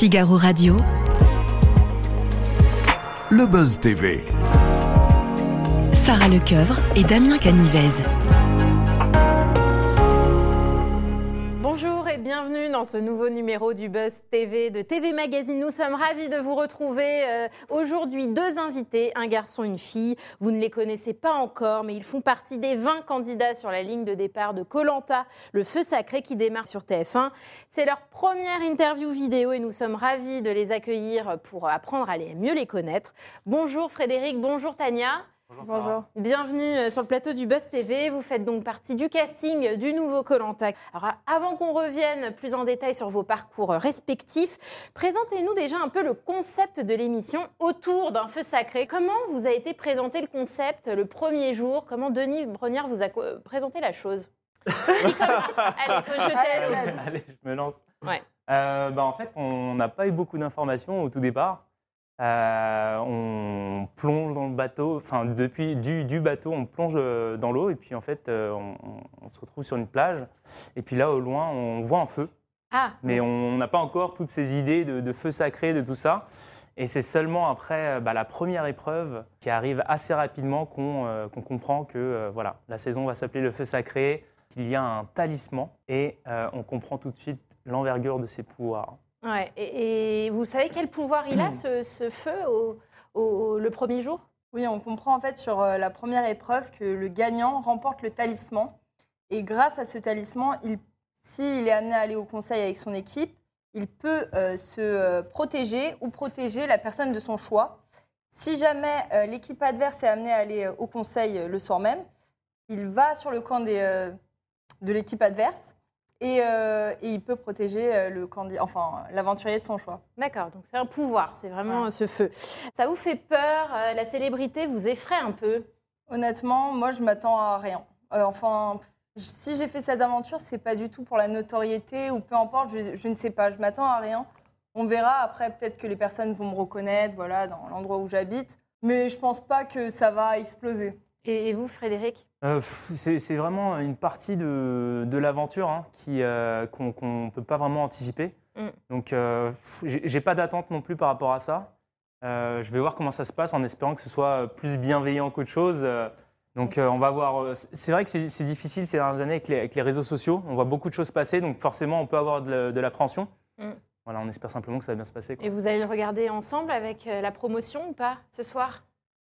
Figaro Radio. Le Buzz TV. Sarah Lecoeuvre et Damien Canivez. Bienvenue dans ce nouveau numéro du Buzz TV de TV Magazine. Nous sommes ravis de vous retrouver. euh, Aujourd'hui, deux invités, un garçon, une fille. Vous ne les connaissez pas encore, mais ils font partie des 20 candidats sur la ligne de départ de Colanta, le feu sacré qui démarre sur TF1. C'est leur première interview vidéo et nous sommes ravis de les accueillir pour apprendre à les, mieux les connaître. Bonjour Frédéric, bonjour Tania. Bonjour. Bienvenue euh, sur le plateau du Buzz TV. Vous faites donc partie du casting du nouveau Colanta. Alors, avant qu'on revienne plus en détail sur vos parcours respectifs, présentez-nous déjà un peu le concept de l'émission autour d'un feu sacré. Comment vous a été présenté le concept le premier jour? Comment Denis Brognard vous a co- présenté la chose? Qui commence Allez, faut jeter. Allez, allez. Allez, je me lance. Ouais. Euh, bah, en fait, on n'a pas eu beaucoup d'informations au tout départ. Euh, on plonge dans le bateau, enfin depuis du, du bateau, on plonge euh, dans l'eau et puis en fait, euh, on, on se retrouve sur une plage. Et puis là, au loin, on voit un feu, Ah, mais on n'a pas encore toutes ces idées de, de feu sacré, de tout ça. Et c'est seulement après bah, la première épreuve qui arrive assez rapidement qu'on euh, comprend que euh, voilà, la saison va s'appeler le feu sacré, qu'il y a un talisman et on comprend tout de suite l'envergure de ses pouvoirs. Ouais. Et, et vous savez quel pouvoir il a, ce, ce feu, au, au- le premier jour? Oui, on comprend en fait sur euh, la première épreuve que le gagnant remporte le talisman. Et grâce à ce talisman, il, s'il est amené à aller au conseil avec son équipe, il peut euh, se euh, protéger ou protéger la personne de son choix. Si jamais euh, l'équipe adverse est amenée à aller euh, au conseil euh, le soir même, il va sur le camp des, euh, de l'équipe adverse et, euh, et il peut protéger euh, le candi- enfin, l'aventurier de son choix. D'accord, donc c'est un pouvoir, c'est vraiment Ouais. euh, ce feu. Ça vous fait peur euh, La célébrité vous effraie un peu? Honnêtement, moi, je m'attends à rien. Euh, enfin, si j'ai fait cette aventure, c'est pas du tout pour la notoriété ou peu importe, je, je ne sais pas, je m'attends à rien. On verra après, peut-être que les personnes vont me reconnaître, voilà, dans l'endroit où j'habite. Mais je pense pas que ça va exploser. Et, vous, Frédéric Euh, c'est vraiment une partie de, de l'aventure hein, euh, qu'on ne peut pas vraiment anticiper. Mm. Donc, euh, j'ai pas d'attente non plus par rapport à ça. Euh, je vais voir comment ça se passe en espérant que ce soit plus bienveillant qu'autre chose. Donc, on va voir. C'est vrai que c'est difficile ces dernières années avec les, avec les réseaux sociaux. On voit beaucoup de choses passer, donc forcément, on peut avoir de, la- de l'appréhension. Mm. Voilà, on espère simplement que ça va bien se passer. quoi. Et vous allez le regarder ensemble avec la promotion ou pas ce soir?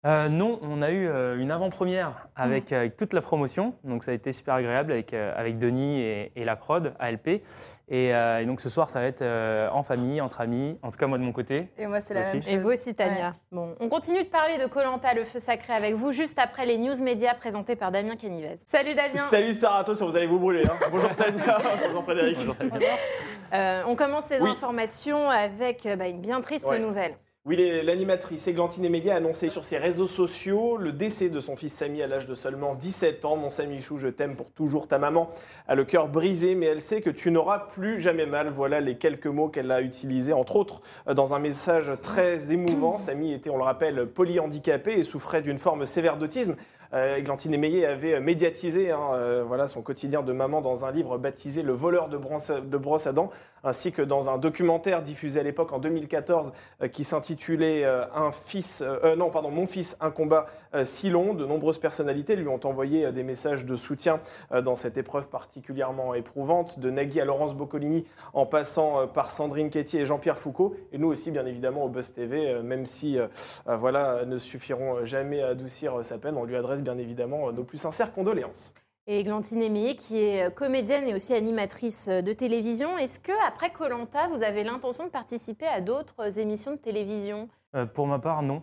Euh, non, on a eu euh, une avant-première avec, avec toute la promotion, donc ça a été super agréable avec, euh, avec Denis et, et la prod, ALP. Et, euh, et donc ce soir, ça va être euh, en famille, entre amis, en tout cas moi de mon côté. Et moi, c'est la Aussi. même chose. Et vous aussi, Tania. Bon, on continue de parler de Colanta, le feu sacré, avec vous juste après les news médias présentés par Damien Canivez. Salut Damien Salut Sarah, attention, vous allez vous brûler. hein. Bonjour Tania, bonjour Frédéric. Euh, On commence ces Oui. informations avec euh, bah, une bien triste Ouais. nouvelle. Oui, l'animatrice Églantine Émégué a annoncé sur ses réseaux sociaux le décès de son fils Samy à l'âge de seulement 17 ans. Mon Samichou, je t'aime pour toujours. Ta maman a le cœur brisé, mais elle sait que tu n'auras plus jamais mal. Voilà les quelques mots qu'elle a utilisés, entre autres, dans un message très émouvant. Samy était, on le rappelle, polyhandicapé et souffrait d'une forme sévère d'autisme. Euh, Églantine Émeillé avait médiatisé hein, euh, voilà, son quotidien de maman dans un livre baptisé Le voleur de brosse, à dents, ainsi que dans un documentaire diffusé à l'époque en 2014 euh, qui s'intitulait Un fils, non pardon, Mon fils, un combat si long. De nombreuses personnalités lui ont envoyé des messages de soutien dans cette épreuve particulièrement éprouvante, de Nagui à Laurence Boccolini, en passant par Sandrine Quétier et Jean-Pierre Foucault, et nous aussi bien évidemment au Buzz TV, même si voilà ne suffiront jamais à adoucir sa peine, on lui adresse bien évidemment euh, nos plus sincères condoléances. Et Églantine Émeillé, qui est euh, comédienne et aussi animatrice euh, de télévision. Est-ce que après Colanta, vous avez l'intention de participer à d'autres émissions de télévision? Euh, pour ma part, non.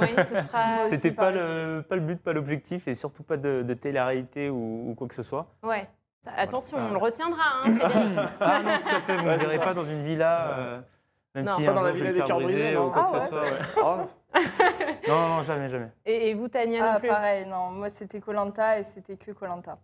Oui, ce sera. C'était pas le, pas le but, pas l'objectif, et surtout pas de, de télé-réalité ou, ou quoi que ce soit. Ouais. Ça- attention, Voilà. on le retiendra, hein, Frédéric. Ah non, tout à fait, vous ne me verrez pas dans une villa, euh, même Non. si Pas un dans la jour villa des cœur cœurs brisé brisés, ou quoi Ah que ouais. ce soit. ouais. Non, non, jamais, jamais. Et, et vous, Tania, non Ah, plus pareil, non, moi, c'était Colanta et c'était que Colanta.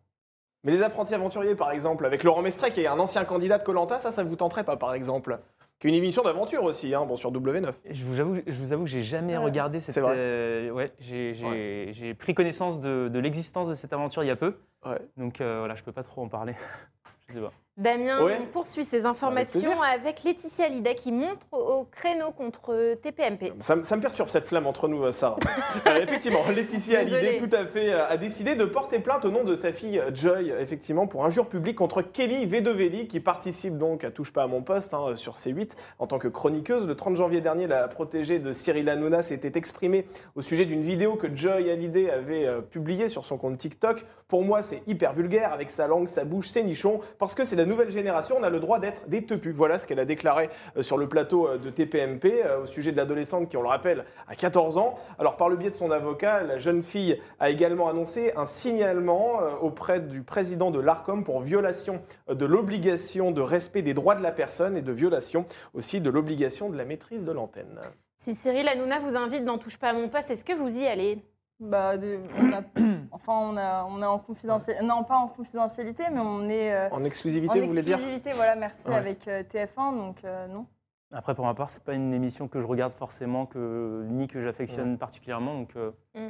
Mais les apprentis aventuriers, par exemple, avec Laurent Mestré, qui est un ancien candidat de Colanta, ça, ça vous tenterait pas, par exemple? Qui est une émission d'aventure aussi, hein, bon, sur W9. Je vous avoue, je vous avoue que j'ai jamais Ouais. regardé cette. C'est vrai euh, ouais, j'ai j'ai- j'ai pris connaissance de, de l'existence de cette aventure il y a peu. Ouais. Donc euh, voilà, je peux pas trop en parler. je sais pas. Damien, Ouais. on poursuit ces informations plaisir. avec, Laetitia Hallyday qui montre au créneau contre TPMP. Ça, me- ça me perturbe cette flamme entre nous, euh, Sarah. Euh, effectivement, Laetitia. Hallyday, tout à fait, euh, a décidé de porter plainte au nom de sa fille Joy, effectivement, pour injure publique contre Kelly Vedovelli, qui participe donc à Touche pas à mon poste hein, sur C8 en tant que chroniqueuse. Le 30 janvier dernier, la protégée de Cyril Hanouna s'était exprimée au sujet d'une vidéo que Joy Hallyday avait euh, publiée sur son compte TikTok. Pour moi, c'est hyper vulgaire, avec sa langue, sa bouche, ses nichons, parce que c'est la nouvelle génération, on a le droit d'être des teupus. Voilà ce qu'elle a déclaré euh, sur le plateau euh, de TPMP euh, au sujet de l'adolescente qui, on le rappelle, a 14 ans. Alors, par le biais de son avocat, la jeune fille a également annoncé un signalement auprès du président de l'ARCOM pour violation de l'obligation de respect des droits de la personne et de violation aussi de l'obligation de la maîtrise de l'antenne. Si Cyril Hanouna vous invite dans Touche pas à mon poste, est-ce que vous y allez? Bah, de- on a- enfin, on, a, on est en confidentialité. Non, pas en confidentialité, mais on est euh, En en exclusivité, vous voulez dire? exclusivité. Voilà, merci Ouais. avec euh, TF1. Donc, euh, non. Après, pour ma part, c'est pas une émission que je regarde forcément, que, ni que j'affectionne particulièrement, donc euh, Mm.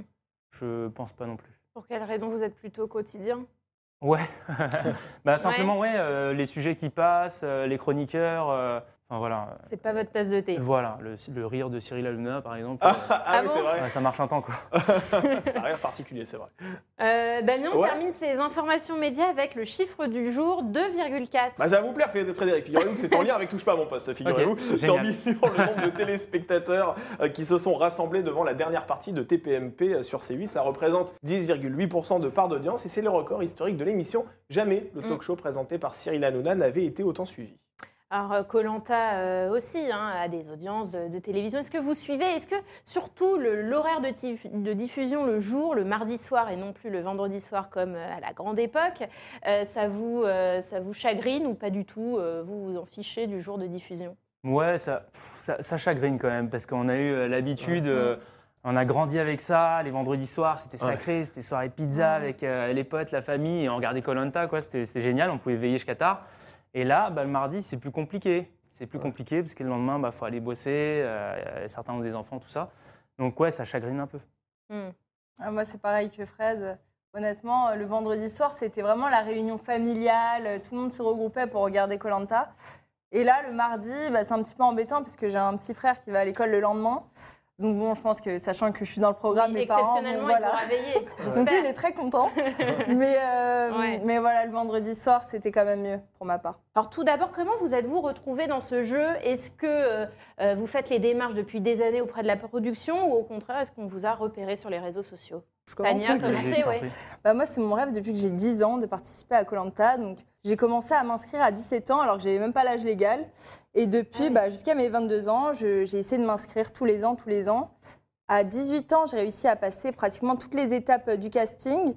je pense pas non plus. Pour quelle raison vous êtes plutôt quotidien? Ouais, bah, simplement, ouais, euh, les sujets qui passent, euh, les chroniqueurs, euh, enfin voilà. C'est pas votre tasse de thé. Voilà, le, le rire de Cyril Hanouna, par exemple, Ah, euh, ah Ah oui, c'est vrai. ouais, ça marche un temps, quoi. c'est un rire particulier, c'est vrai. Euh, Damien, on Ouais. termine ces informations médias avec le chiffre du jour 2,4. Bah, ça va vous plaire, Frédéric. Figurez-vous que c'est en lien avec Touche pas à mon poste. Figurez-vous, Ok, c'est en millions le nombre de téléspectateurs euh, qui se sont rassemblés devant la dernière partie de TPMP euh, sur C8. Ça représente 10,8% de part d'audience et c'est le record historique de l'émission. Jamais le Mm. talk show présenté par Cyril Hanouna n'avait été autant suivi. Alors, Colanta aussi hein, a des audiences de, de télévision. Est-ce que vous suivez? Est-ce que surtout l'horaire de, diffusion le jour, le mardi soir et non plus le vendredi soir comme euh, à la grande époque, euh, ça, vous, euh, ça vous chagrine ou pas du tout euh, Vous vous en fichez du jour de diffusion? Ouais, ça, pff, ça, ça chagrine quand même, parce qu'on a eu euh, l'habitude, euh, on a grandi avec ça, les vendredis soirs, c'était Ouais. sacré, c'était soirée pizza avec euh, les potes, la famille, et on regardait Colanta, quoi, c'était c'était génial, on pouvait veiller jusqu'à tard. Et là, bah, le mardi, c'est plus compliqué. C'est plus compliqué, parce que le lendemain, il bah, faut aller bosser, euh, certains ont des enfants, tout ça. Donc ouais, ça chagrine un peu. Hmm. Ah, moi, c'est pareil que Fred. Honnêtement, le vendredi soir, c'était vraiment la réunion familiale. Tout le monde se regroupait pour regarder Colanta. Et là, le mardi, bah, c'est un petit peu embêtant parce que j'ai un petit frère qui va à l'école le lendemain. Donc bon, je pense que sachant que je suis dans le programme, Oui, mes parents, exceptionnellement, bon, voilà. il pourra veiller. Donc lui, il est très content. mais, euh, Ouais. mais voilà, le vendredi soir, c'était quand même mieux pour ma part. Alors tout d'abord, comment vous êtes-vous retrouvé dans ce jeu? Est-ce que euh, euh, vous faites les démarches depuis des années auprès de la production ou au contraire, est-ce qu'on vous a repéré sur les réseaux sociaux? Je commence. Tania, ouais. prie. Bah, moi, c'est mon rêve depuis que j'ai 10 ans de participer à Colanta. Donc, j'ai commencé à m'inscrire à 17 ans alors que j'avais même pas l'âge légal. Et depuis, Ah oui. bah, jusqu'à mes 22 ans, j'ai essayé de m'inscrire tous les ans, tous les ans. À 18 ans, j'ai réussi à passer pratiquement toutes les étapes euh, du casting.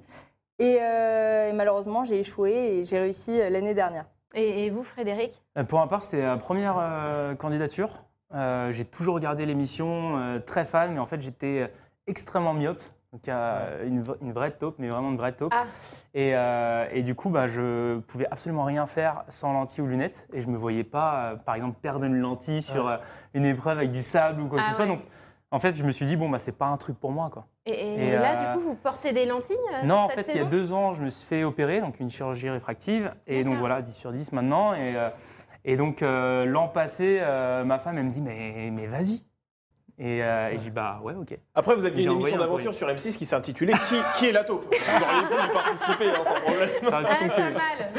Et, euh, et malheureusement, j'ai échoué et j'ai réussi euh, l'année dernière. Et, et vous, Frédéric? Pour ma part, c'était la première euh, candidature. Euh, j'ai toujours regardé l'émission, euh, très fan, mais en fait, j'étais extrêmement myope. Donc, euh, une, v- une vraie taupe, mais vraiment une vraie taupe. Ah. Et, euh, et du coup, bah, je pouvais absolument rien faire sans lentilles ou lunettes. Et je me voyais pas, euh, par exemple, perdre une lentille sur euh, une épreuve avec du sable ou quoi que Ah ce soit. ouais. Donc, en fait, je me suis dit, bon, bah, c'est pas un truc pour moi. Quoi. Et, et Et, là, euh, du coup, vous portez des lentilles euh, Non, en cette fait, il y a deux ans, je me suis fait opérer, donc une chirurgie réfractive. Et donc voilà, 10 sur 10 maintenant. Et, euh, et donc euh, l'an passé, euh, ma femme, elle me dit, mais, mais vas-y. Et, euh, et j'ai dit, bah ouais, ok. Après, vous aviez J'ai une envoyé émission un d'aventure sur M6 qui s'intitulait qui, qui est la taupe? Vous auriez pu y participer hein, sans problème. Ça aurait pu Ah, pas fonctionner. mal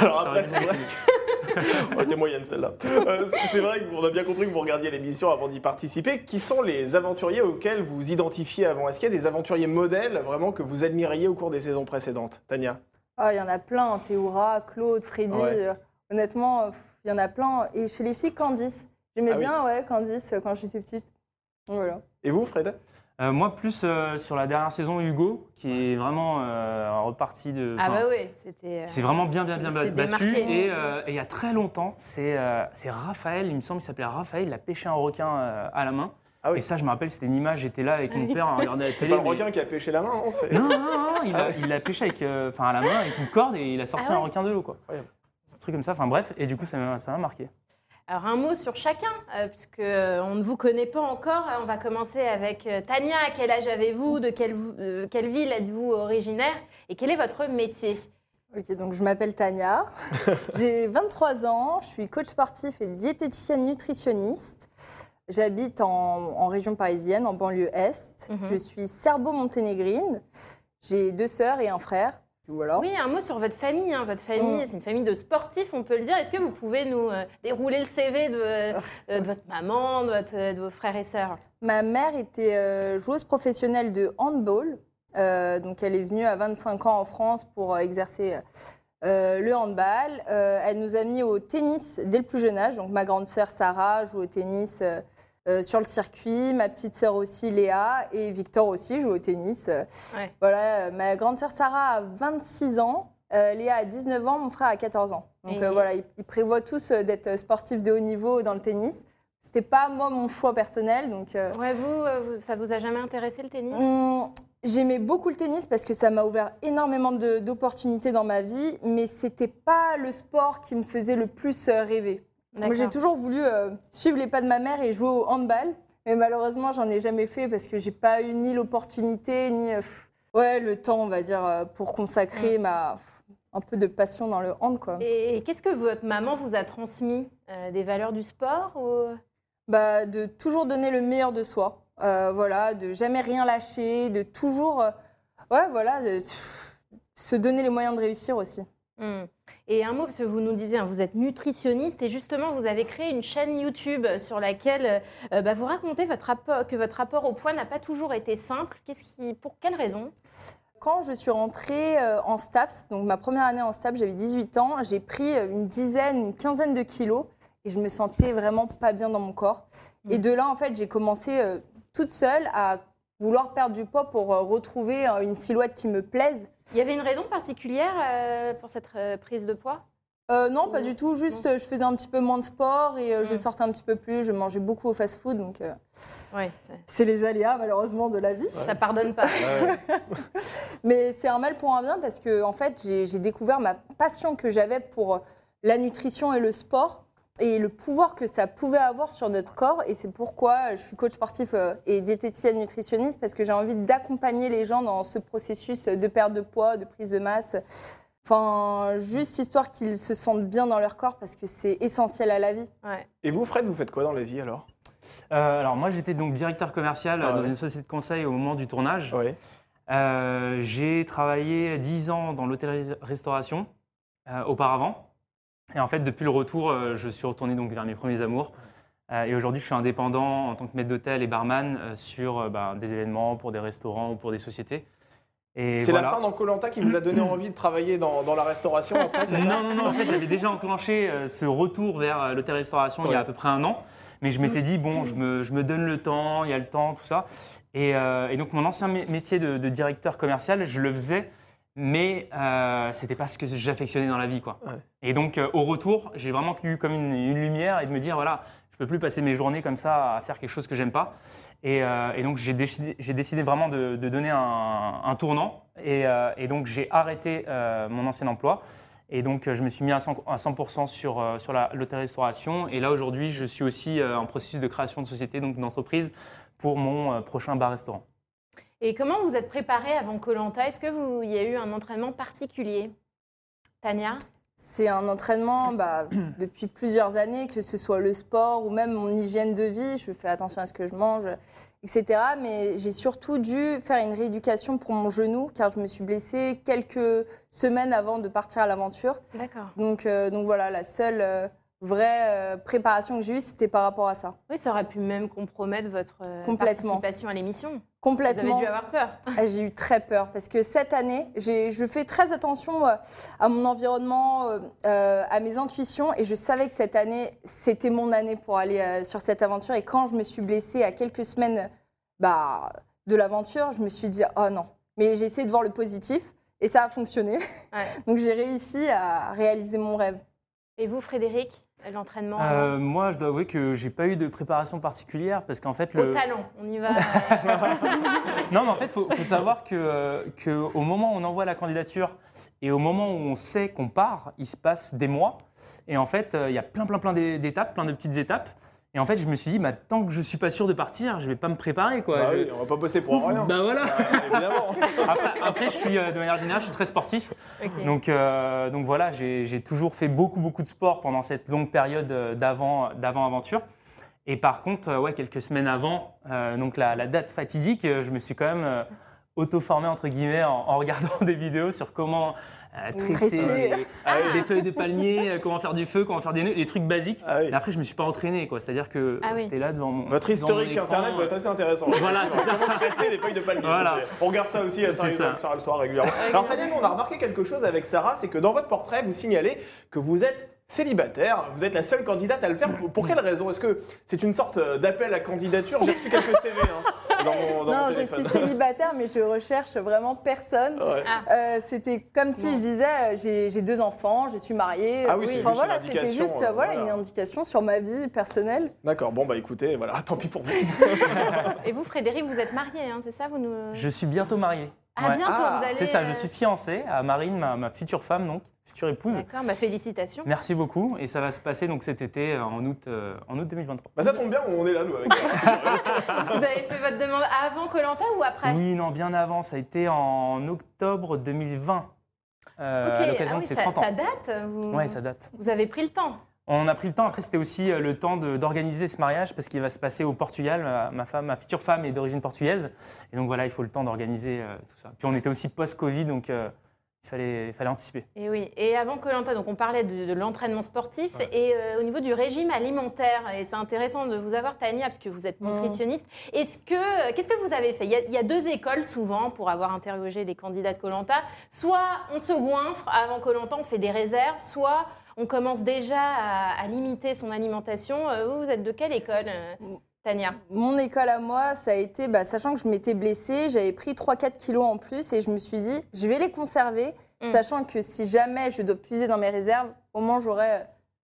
Alors Ça après, c'est vrai que... Oh, elle était moyenne celle-là. Euh, c'est- c'est vrai qu'on a bien compris que vous regardiez l'émission avant d'y participer. Qui sont les aventuriers auxquels vous vous identifiez avant? Est-ce qu'il y a des aventuriers modèles vraiment que vous admiriez au cours des saisons précédentes? Tania? Ah, Il y en a plein. Théoura, Claude, Freddy. Ouais. euh, honnêtement, euh, pff, il y en a plein. Et chez les filles, Candice. J'aimais Ah oui. bien ouais, Candice euh, quand j'étais petite. Voilà. Et vous, Fred? Euh, moi, plus euh, sur la dernière saison, Hugo, qui est vraiment euh, reparti de. Ah bah oui, c'était... euh, C'est vraiment bien, bien, bien Il battu. démarqué. Et, euh, et il y a très longtemps, c'est euh, c'est Raphaël, il me semble qu'il s'appelait Raphaël, il a pêché un requin euh, à la main. Ah oui. Et ça, je me rappelle, c'était une image, j'étais là avec mon père à regarder la C'est télé. pas le mais- requin qui a pêché la main, non c'est- Non, non, non, il a, il a pêché avec, euh, enfin, à la main avec une corde et il a sorti Ah ouais un requin de l'eau. quoi. C'est un truc comme ça, enfin bref, et du coup, ça m'a ça m'a marqué. Alors un mot sur chacun, euh, puisque euh, on ne vous connaît pas encore. On va commencer avec euh, Tania. À quel âge avez-vous? De quelle, euh, quelle ville êtes-vous originaire? Et quel est votre métier? Ok, donc je m'appelle Tania, j'ai 23 ans, je suis coach sportif et diététicienne nutritionniste. J'habite en, en région parisienne, en banlieue est. Mhm. Je suis serbo-monténégrine. J'ai deux sœurs et un frère. Voilà. Oui, un mot sur votre famille. hein. Votre famille, Mm. c'est une famille de sportifs, on peut le dire. Est-ce que vous pouvez nous euh, dérouler le CV de, euh, de votre maman, de, votre- de vos frères et sœurs? Ma mère était euh, joueuse professionnelle de handball. Euh, donc elle est venue à 25 ans en France pour euh, exercer euh, le handball. Euh, elle nous a mis au tennis dès le plus jeune âge. Donc ma grande sœur Sarah joue au tennis euh, sur le circuit. Ma petite sœur aussi Léa et Victor aussi joue au tennis. Euh, Ouais. Voilà, euh, ma grande sœur Sarah a 26 ans. euh, Léa a 19 ans, mon frère a 14 ans. Donc euh, voilà, ils, ils prévoient tous d'être sportifs de haut niveau dans le tennis. C'était pas moi mon choix personnel, donc Ouais, vous, vous- ça vous a jamais intéressé le tennis? Hum, J'aimais beaucoup le tennis parce que ça m'a ouvert énormément d'opportunités dans ma vie, mais c'était pas le sport qui me faisait le plus rêver. Moi, j'ai toujours voulu euh, suivre les pas de ma mère et jouer au handball, mais malheureusement, j'en ai jamais fait parce que j'ai pas eu ni l'opportunité ni euh, pff, ouais le temps, on va dire, euh, pour consacrer ma pff, un peu de passion dans le hand, quoi. Et qu'est-ce que votre maman vous a transmis Euh, Des valeurs du sport ou... Bah, de toujours donner le meilleur de soi. Euh, voilà, de jamais rien lâcher, de toujours, ouais, voilà, de- se donner les moyens de réussir aussi. Hmm. Et un mot, parce que vous nous disiez, hein, vous êtes nutritionniste et justement, vous avez créé une chaîne YouTube sur laquelle euh, bah, vous racontez votre rapport, que votre rapport au poids n'a pas toujours été simple. Qu'est-ce qui, pour quelles raisons Quand je suis rentrée euh, en STAPS, donc ma première année en STAPS, j'avais 18 ans, j'ai pris euh, une dizaine, une quinzaine de kilos et je me sentais vraiment pas bien dans mon corps. Et de là, en fait, j'ai commencé euh, toute seule à vouloir perdre du poids pour euh, retrouver euh, une silhouette qui me plaise. Il y avait une raison particulière euh, pour cette euh, prise de poids? Euh, non, pas du tout. Juste, je faisais un petit peu moins de sport et euh, je Mm. sortais un petit peu plus. Je mangeais beaucoup au fast-food, donc euh, c'est les aléas malheureusement de la vie. ça pardonne pas. Mais c'est un mal pour un bien parce que en fait, j'ai j'ai découvert ma passion que j'avais pour la nutrition et le sport et le pouvoir que ça pouvait avoir sur notre corps. Et c'est pourquoi je suis coach sportif euh, et diététicienne nutritionniste parce que j'ai envie d'accompagner les gens dans ce processus de perte de poids, de prise de masse. Enfin, juste histoire qu'ils se sentent bien dans leur corps parce que c'est essentiel à la vie. Ouais. Et vous, Fred, vous faites quoi dans la vie alors? Euh, alors moi j'étais donc directeur commercial Ah euh, dans ouais. une société de conseil au moment du tournage. Euh, j'ai travaillé 10 ans dans l'hôtellerie-restauration euh, auparavant. Et en fait, depuis le retour, euh, je suis retourné donc vers mes premiers amours. Euh, et aujourd'hui, je suis indépendant en tant que maître d'hôtel et barman euh, sur bah, des événements pour des restaurants ou pour des sociétés. C'est voilà. la fin dans Colanta qui vous a donné envie de travailler dans, dans la restauration après, c'est ça Non, non, non, en fait, j'avais déjà enclenché ce retour vers l'hôtel-restauration il y a à peu près un an. Mais je m'étais dit, bon, je me, je me donne le temps, il y a le temps, tout ça. Et, euh, et donc, mon ancien mé- métier de, de directeur commercial, je le faisais, mais euh, c'était pas ce que j'affectionnais dans la vie, quoi. Ouais. Et donc, euh, au retour, j'ai vraiment eu comme une, une lumière et de me dire, voilà, je peux plus passer mes journées comme ça à faire quelque chose que j'aime pas. Et, euh, et donc, j'ai décidé, vraiment de, de donner un, un tournant. Et, euh, et donc, j'ai arrêté mon ancien emploi. Et donc, je me suis mis à 100%, à 100% sur, sur la- l'hôtellerie-restauration. Et là, aujourd'hui, je suis aussi en processus de création de société, donc d'entreprise, pour mon prochain bar-restaurant. Et comment vous êtes préparé avant Colanta? Est-ce que vous, il y a eu un entraînement particulier? Tania? C'est un entraînement bah, depuis plusieurs années, que ce soit le sport ou même mon hygiène de vie. Je fais attention à ce que je mange, etc. Mais j'ai surtout dû faire une rééducation pour mon genou, car je me suis blessée quelques semaines avant de partir à l'aventure. D'accord. Donc, euh, donc voilà, la seule euh, vraie euh, préparation que j'ai eue, c'était par rapport à ça. Oui, ça aurait pu même compromettre votre euh, participation à l'émission. Vous Complètement. avez dû avoir peur. Ah, J'ai eu très peur parce que cette année, je fais très attention euh, à mon environnement, à mes intuitions et je savais que cette année, c'était mon année pour aller sur cette aventure. Et quand je me suis blessée à quelques semaines bah, de l'aventure, je me suis dit, oh non. Mais j'ai essayé de voir le positif et ça a fonctionné. Ouais. Donc j'ai réussi à réaliser mon rêve. Et vous, Frédéric, l'entraînement Euh, moi, je dois avouer que j'ai pas eu de préparation particulière parce qu'en fait, au le... talent On y va. Non, mais en fait, il faut, faut savoir que, que au moment où on envoie la candidature et au moment où on sait qu'on part, il se passe des mois. Et en fait, euh, il y a plein, plein, plein d'é- d'étapes, plein de petites étapes. Et en fait, je me suis dit, bah, tant que je suis pas sûr de partir, je vais pas me préparer. Quoi. Bah Je- oui, on va pas bosser pour rien. Bah voilà. Bah, évidemment. Après, après, je suis euh, de manière générale, je suis très sportif. Donc, euh, donc voilà, j'ai toujours fait beaucoup, beaucoup de sport pendant cette longue période euh, d'avant d'avant aventure. Et par contre, ouais, quelques semaines avant, euh, donc la, la date fatidique, je me suis quand même euh, auto-formé entre guillemets en, en regardant des vidéos sur comment euh, tresser Tresser. des, des feuilles de palmier, euh, comment faire du feu, comment faire des nœuds, les trucs basiques. Ah oui. Et après, je me suis pas entraîné, quoi. C'est-à-dire que Ah oui. j'étais là devant mon Votre devant mon historique écran, internet doit être assez intéressant. Voilà, c'est ça. Comment tresser des feuilles de palmier. Voilà. ça, On regarde ça aussi à C'est ça. Sarah le soir régulièrement. Alors Tania, nous, on a remarqué quelque chose avec Sarah, c'est que dans votre portrait, vous signalez que vous êtes célibataire. Vous êtes la seule candidate à le faire. Pour, pour quelle raison? Est-ce que c'est une sorte euh, d'appel à candidature? J'ai reçu quelques CV hein, dans mon, dans non, mon je suis célibataire, mais je recherche vraiment personne. Ouais. Euh, c'était comme si Non. je disais euh, j'ai deux enfants, je suis mariée. Ah oui, c'est Enfin, voilà, c'était indication, juste euh, euh, voilà, voilà. une indication sur ma vie personnelle. D'accord, bon bah écoutez, voilà, tant pis pour vous. Et vous, Frédéric, vous êtes marié, hein, c'est ça vous nous... Je suis bientôt marié. Ah, Ouais. bientôt, Ah, vous allez... C'est ça, je euh, suis fiancé à Marine, ma, ma future femme, donc, future épouse. D'accord, bah, félicitations. Merci beaucoup. Et ça va se passer donc cet été, euh, en août, euh, en août 2023. Bah ça tombe bien, on est là nous avec. Vous avez fait votre demande avant Colanta ou après? Oui, non, bien avant. Ça a été en octobre 2020, euh, Ok, à l'occasion ah oui, de ses ça, 30 ans. ça date vous... Ouais, ça date. Vous avez pris le temps On a pris le temps. Après, c'était aussi euh, le temps d'organiser ce mariage parce qu'il va se passer au Portugal. Ma, ma future femme est d'origine portugaise. Et donc voilà, il faut le temps d'organiser euh, tout ça. Puis on était aussi post-Covid, donc euh, il, fallait, il fallait anticiper. Et oui. Et avant Colanta, donc on parlait de, de l'entraînement sportif et euh, au niveau du régime alimentaire. Et c'est intéressant de vous avoir Tania parce que vous êtes Mm. nutritionniste. Est-ce que qu'est-ce que vous avez fait? Il y, a, il y a deux écoles souvent pour avoir interrogé les candidats de Colanta. Soit on se goinfre avant Colanta, on fait des réserves. Soit on commence déjà à, à limiter son alimentation. Euh, Vous, vous êtes de quelle école, euh, Tania Mon école à moi, ça a été, bah, sachant que je m'étais blessée, j'avais pris 3-4 kilos en plus et je me suis dit, je vais les conserver, Mm. sachant que si jamais je dois puiser dans mes réserves, au moins j'aurai euh,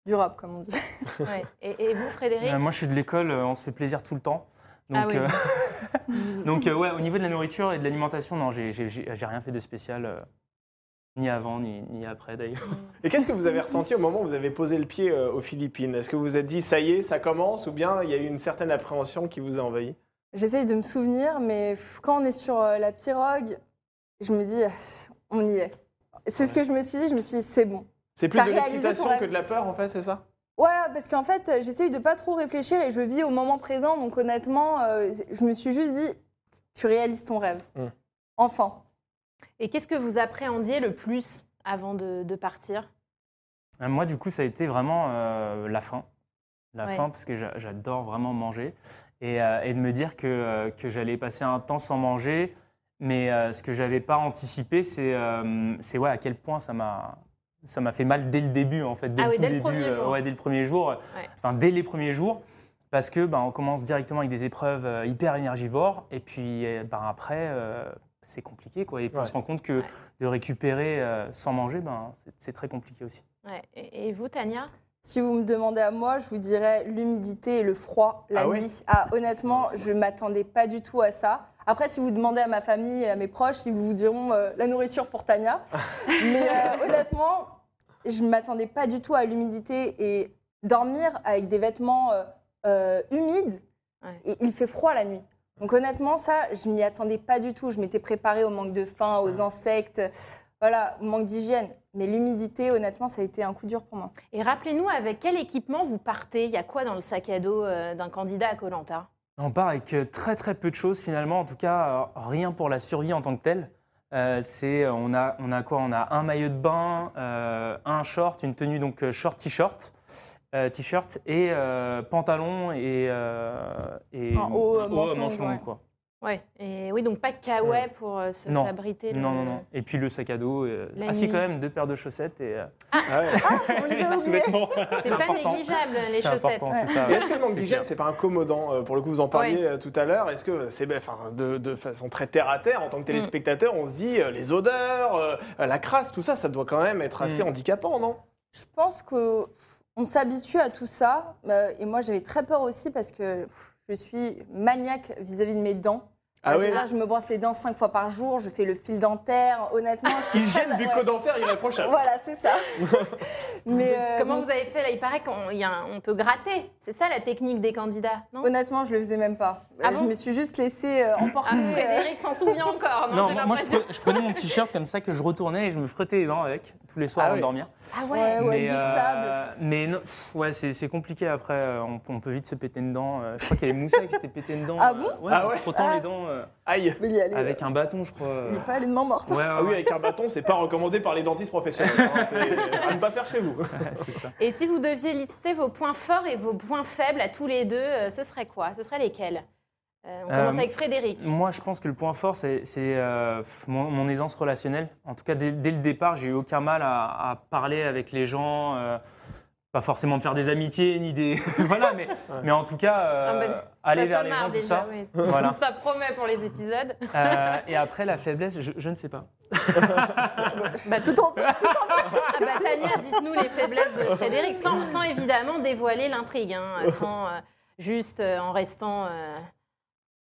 du rap, comme on dit. Ouais. et, et vous, Frédéric Euh, moi, je suis de l'école, euh, on se fait plaisir tout le temps. Ah Donc, oui. euh, donc euh, ouais, au niveau de la nourriture et de l'alimentation, non, j'ai rien fait de spécial, euh, ni avant, ni, ni après d'ailleurs. Et qu'est-ce que vous avez ressenti au moment où vous avez posé le pied euh, aux Philippines? Est-ce que vous vous êtes dit ça y est, ça commence ou bien il y a eu une certaine appréhension qui vous a envahi? J'essaye de me souvenir, mais quand on est sur euh, la pirogue, je me dis, on y est. C'est ce que je me suis dit, je me suis dit, c'est bon. C'est plus de l'excitation que de la peur en fait, c'est ça? Ouais, parce qu'en fait, euh, j'essaye de pas trop réfléchir et je vis au moment présent. Donc honnêtement, euh, je me suis juste dit, tu réalises ton rêve. Mm. Enfin. Et qu'est-ce que vous appréhendiez le plus avant de, de partir? Euh, Moi, du coup, ça a été vraiment euh, la faim. La Ouais. faim, parce que j'a- j'adore vraiment manger. Et, euh, et de me dire que, que j'allais passer un temps sans manger. Mais euh, ce que je n'avais pas anticipé, c'est ouais, à quel point ça m'a ça m'a fait mal dès le début, en fait. Dès Ah oui, tout dès le premier euh, jour. ouais, dès le premier jour. Enfin, dès les premiers jours. Parce que ben, on commence directement avec des épreuves euh, hyper énergivores. Et puis euh, ben, après, c'est compliqué. Quoi. Et puis on se rend compte que Ouais. de récupérer euh, sans manger, ben, c'est- très compliqué aussi. Ouais. Et, et vous, Tania? Si vous me demandez à moi, je vous dirais l'humidité et le froid la Ah ouais nuit. Ah, honnêtement, ça. je m'attendais pas du tout à ça. Après, si vous demandez à ma famille et à mes proches, ils vous diront euh, la nourriture pour Tania. Mais euh, honnêtement, je m'attendais pas du tout à l'humidité et dormir avec des vêtements euh, euh, humides. Ouais. Et il fait froid la nuit. Donc honnêtement, ça, je m'y attendais pas du tout. Je m'étais préparée au manque de faim, aux insectes, voilà, au manque d'hygiène. Mais l'humidité, honnêtement, ça a été un coup dur pour moi. Et rappelez-nous, avec quel équipement vous partez? Il y a quoi dans le sac à dos euh, d'un candidat à Colanta? On part avec euh, très très peu de choses finalement, en tout cas euh, rien pour la survie en tant que telle. Euh, c'est, on, a, on a quoi? On a un maillot de bain, euh, un short, une tenue donc short t-shirt, euh, t-shirt et euh, pantalon et, euh, et Un haut, euh, un manche à manche longue, longue, ouais. quoi. Ouais. Et oui, donc pas de kawaii pour euh, se- Non. s'abriter. le- Non, non, non. Et puis le sac à dos. euh, La ah si, quand même, deux paires de chaussettes et euh, Ah ouais. On les a oubliés. C'est pas important. négligeable, les C'est chaussettes. important, c'est ça, Et ouais. est-ce que le manque C'est d'hygiène, c'est pas incommodant euh, Pour le coup, vous en parliez Ouais. euh, tout à l'heure. Est-ce que c'est ben, enfin, de, de façon très terre à terre, en Mm. tant que téléspectateur, on se dit euh, les odeurs, euh, la crasse, tout ça, ça doit quand même être assez Mm. handicapant, non? Je pense que on s'habitue à tout ça. euh, et moi, j'avais très peur aussi parce que je suis maniaque vis-à-vis de mes dents. Ah oui C'est-à-dire, je me brosse les dents cinq fois par jour, je fais le fil dentaire. Honnêtement, je suis Hygiène bucco-dentaire irréprochable. Voilà, c'est ça. Mais euh, Comment donc, vous avez fait là Il paraît qu'on il y a un- on peut gratter. C'est ça la technique des candidats, non? Honnêtement, je le faisais même pas. Ah Euh, bon? je me suis juste laissée euh, emporter. Ah, euh, Frédéric s'en souvient encore, non, Non, moi, moi, je, prenais mon t-shirt comme ça que je retournais et je me frottais les dents avec tous les soirs Ah avant oui. de dormir. Ah Ouais, ouais. ouais, mais du euh, sable. mais non, pff, ouais, c'est compliqué après. On, on peut vite se péter une dent. Je crois qu'il y avait Moussa qui s'était pété une dent. Ah bon? ouais, Ah Ah. les dents euh, Aïe. Mais il avec euh, un bâton, je crois. Il n'est pas allé de main morte. Ouais, ouais, Ah oui, ouais, avec un bâton, c'est pas recommandé par les dentistes professionnels. hein. C'est à ne pas faire chez vous. c'est ça. Et si vous deviez lister vos points forts et vos points faibles à tous les deux, euh, ce serait quoi? Ce serait lesquels? Euh, On Euh, commence avec Frédéric. Moi, je pense que le point fort, c'est c'est, euh, mon, mon aisance relationnelle. En tout cas, dès, dès le départ, j'ai eu aucun mal à, à parler avec les gens. euh, pas forcément de faire des amitiés ni des. voilà, mais, mais en tout cas, euh, aller ça vers les marre gens, tout déjà, ça. oui. Voilà. Ça promet pour les épisodes. Euh, et après, la faiblesse, je, je ne sais pas. Bah, tout Ah bah, Tania, dites-nous les faiblesses de Frédéric, sans, sans évidemment dévoiler l'intrigue, hein, sans euh, juste euh, en restant, euh,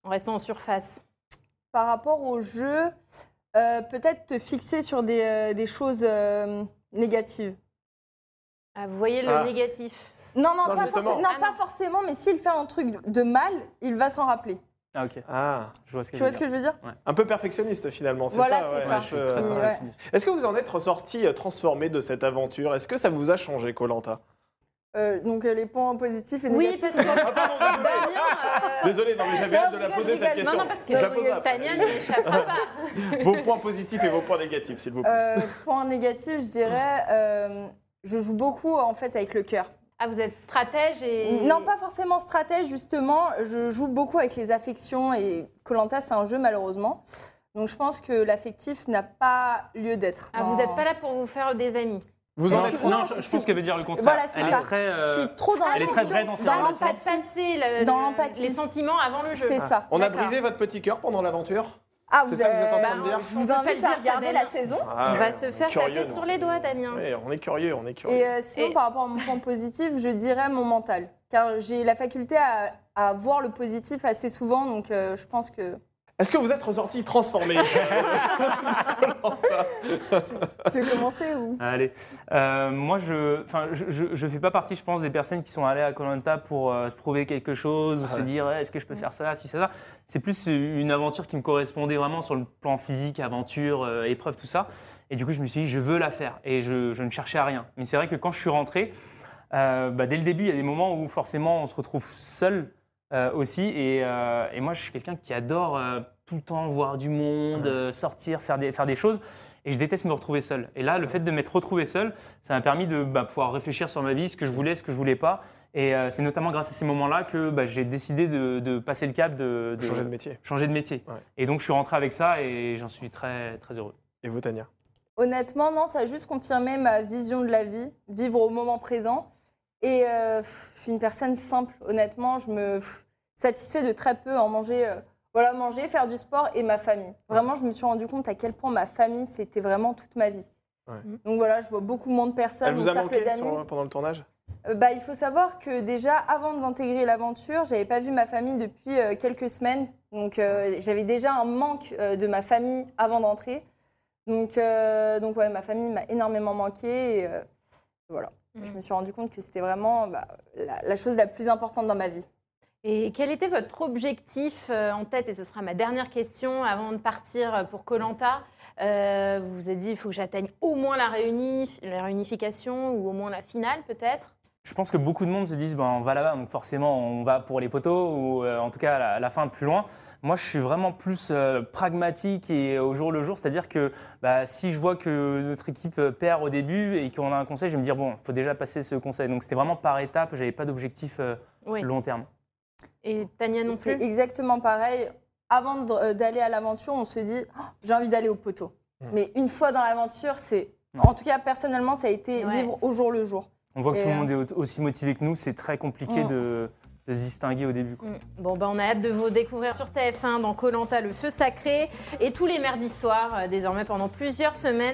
en restant en surface. Par rapport au jeu, euh, peut-être te fixer sur des, euh, des choses euh, négatives. Ah, vous voyez le Ah. négatif? Non, non, Non, pas, justement. forcé- non, Ah, pas non. forcément, mais s'il fait un truc de mal, il va s'en rappeler. Ah, ok. Ah, Je vois ce que Tu vois ce que je veux dire un peu perfectionniste finalement, c'est Voilà, ça c'est ouais, ça. un peu, euh, Il- Ouais, ouais. Est-ce que vous en êtes ressorti euh, transformé de cette aventure? Est-ce que ça vous a changé, Colanta? Euh, Donc euh, les points positifs et Oui, négatifs. parce que Damien. euh, Désolé, non, mais j'avais Non, hâte de la je poser rigole. cette question. Non, non, parce Je la que après. Tania n'y échappera pas. Vos points positifs et vos points négatifs, s'il vous plaît. Euh, point négatif, je dirais, euh, je joue beaucoup en fait avec le cœur. Ah, vous êtes stratège et. Non, pas forcément stratège, justement. Je joue beaucoup avec les affections et Colanta, c'est un jeu malheureusement. Donc je pense que l'affectif n'a pas lieu d'être. Ah, vous n'êtes pas là pour vous faire des amis. Vous en je êtes Non, je, je je pense qu'elle veut dire le contraire. Voilà, c'est elle ça. est très. Je euh, suis trop dans elle est très vraie dans ses dans relations. Pas l'empathie. passer le- Dans le- l'empathie. les sentiments avant le jeu. C'est ça. On a brisé votre petit cœur pendant l'aventure? Ah, C'est ça que vous êtes en train de Bah, dire Je on vous invite à regarder la saison. Ah, Il va se on faire curieux, taper sur les doigts, Damien. On est curieux, on est curieux. Et euh, sinon, Et- par rapport à mon point positif, je dirais mon mental. Car j'ai la faculté à, à voir le positif assez souvent, donc euh, je pense que. Est-ce que vous êtes ressorti transformé Tu veux commencer ou? Allez. Euh, moi, je, enfin, je, je, je fais pas partie, je pense, des personnes qui sont allées à Colanta pour euh, se prouver quelque chose ou se Ouais. dire eh, est-ce que je peux faire ça, si ça, ça. C'est plus une aventure qui me correspondait vraiment sur le plan physique, aventure, euh, épreuve, tout ça. Et du coup, je me suis dit je veux la faire et je, je ne cherchais à rien. Mais c'est vrai que quand je suis rentré, euh, bah, dès le début, il y a des moments où forcément on se retrouve seul euh, aussi. Et, euh, et moi, je suis quelqu'un qui adore euh, tout le temps voir du monde, euh, sortir, faire des, faire des choses. Et je déteste me retrouver seul. Et là, le fait de m'être retrouvé seul, ça m'a permis de bah, pouvoir réfléchir sur ma vie, ce que je voulais, ce que je voulais pas. Et euh, c'est notamment grâce à ces moments-là que bah, j'ai décidé de, de passer le cap de, de Changer de métier. changer de métier. Ouais. Et donc, je suis rentré avec ça et j'en suis très, très heureux. Et vous, Tania? Honnêtement, non, ça a juste confirmé ma vision de la vie, vivre au moment présent. Et euh, je suis une personne simple, honnêtement, je me satisfais de très peu en manger. euh, voilà, manger, faire du sport et ma famille. Vraiment, je me suis rendu compte à quel point ma famille, c'était vraiment toute ma vie. Ouais. Donc voilà, je vois beaucoup moins de personnes. Elle vous a manqué d'amis. sur- pendant le tournage? Euh, bah, il faut savoir que déjà, avant d'intégrer l'aventure, j'avais pas vu ma famille depuis euh, quelques semaines. Donc, euh, j'avais déjà un manque euh, de ma famille avant d'entrer. Donc, euh, donc ouais, ma famille m'a énormément manqué. Et, euh, voilà. Je me suis rendu compte que c'était vraiment bah, la, la chose la plus importante dans ma vie. Et quel était votre objectif euh, en tête? Et ce sera ma dernière question avant de partir pour Colanta. vous vous êtes dit, il faut que j'atteigne au moins la, réuni- la réunification ou au moins la finale, peut-être? Je pense que beaucoup de monde se disent ben, on va là-bas, donc forcément on va pour les poteaux ou euh, en tout cas à la, à la fin plus loin. Moi, je suis vraiment plus euh, pragmatique et au jour le jour, c'est-à-dire que bah, si je vois que notre équipe perd au début et qu'on a un conseil, je vais me dire bon, il faut déjà passer ce conseil. Donc c'était vraiment par étapes, j'avais pas d'objectif euh, Oui. long terme. Et Tania non C'est plus exactement pareil. Avant d'aller à l'aventure, on se dit Oh, j'ai envie d'aller au poteau. Mhm. Mais une fois dans l'aventure, c'est. En tout cas, personnellement, ça a été Ouais, vivre au jour le jour. On voit que Et, tout le monde est au- aussi motivé que nous, c'est très compliqué Mm. de, de se distinguer au début. quoi. Mm. Bon, ben, on a hâte de vous découvrir sur TF1 dans Colanta, le feu sacré, et tous les mardis soirs, euh, désormais pendant plusieurs semaines.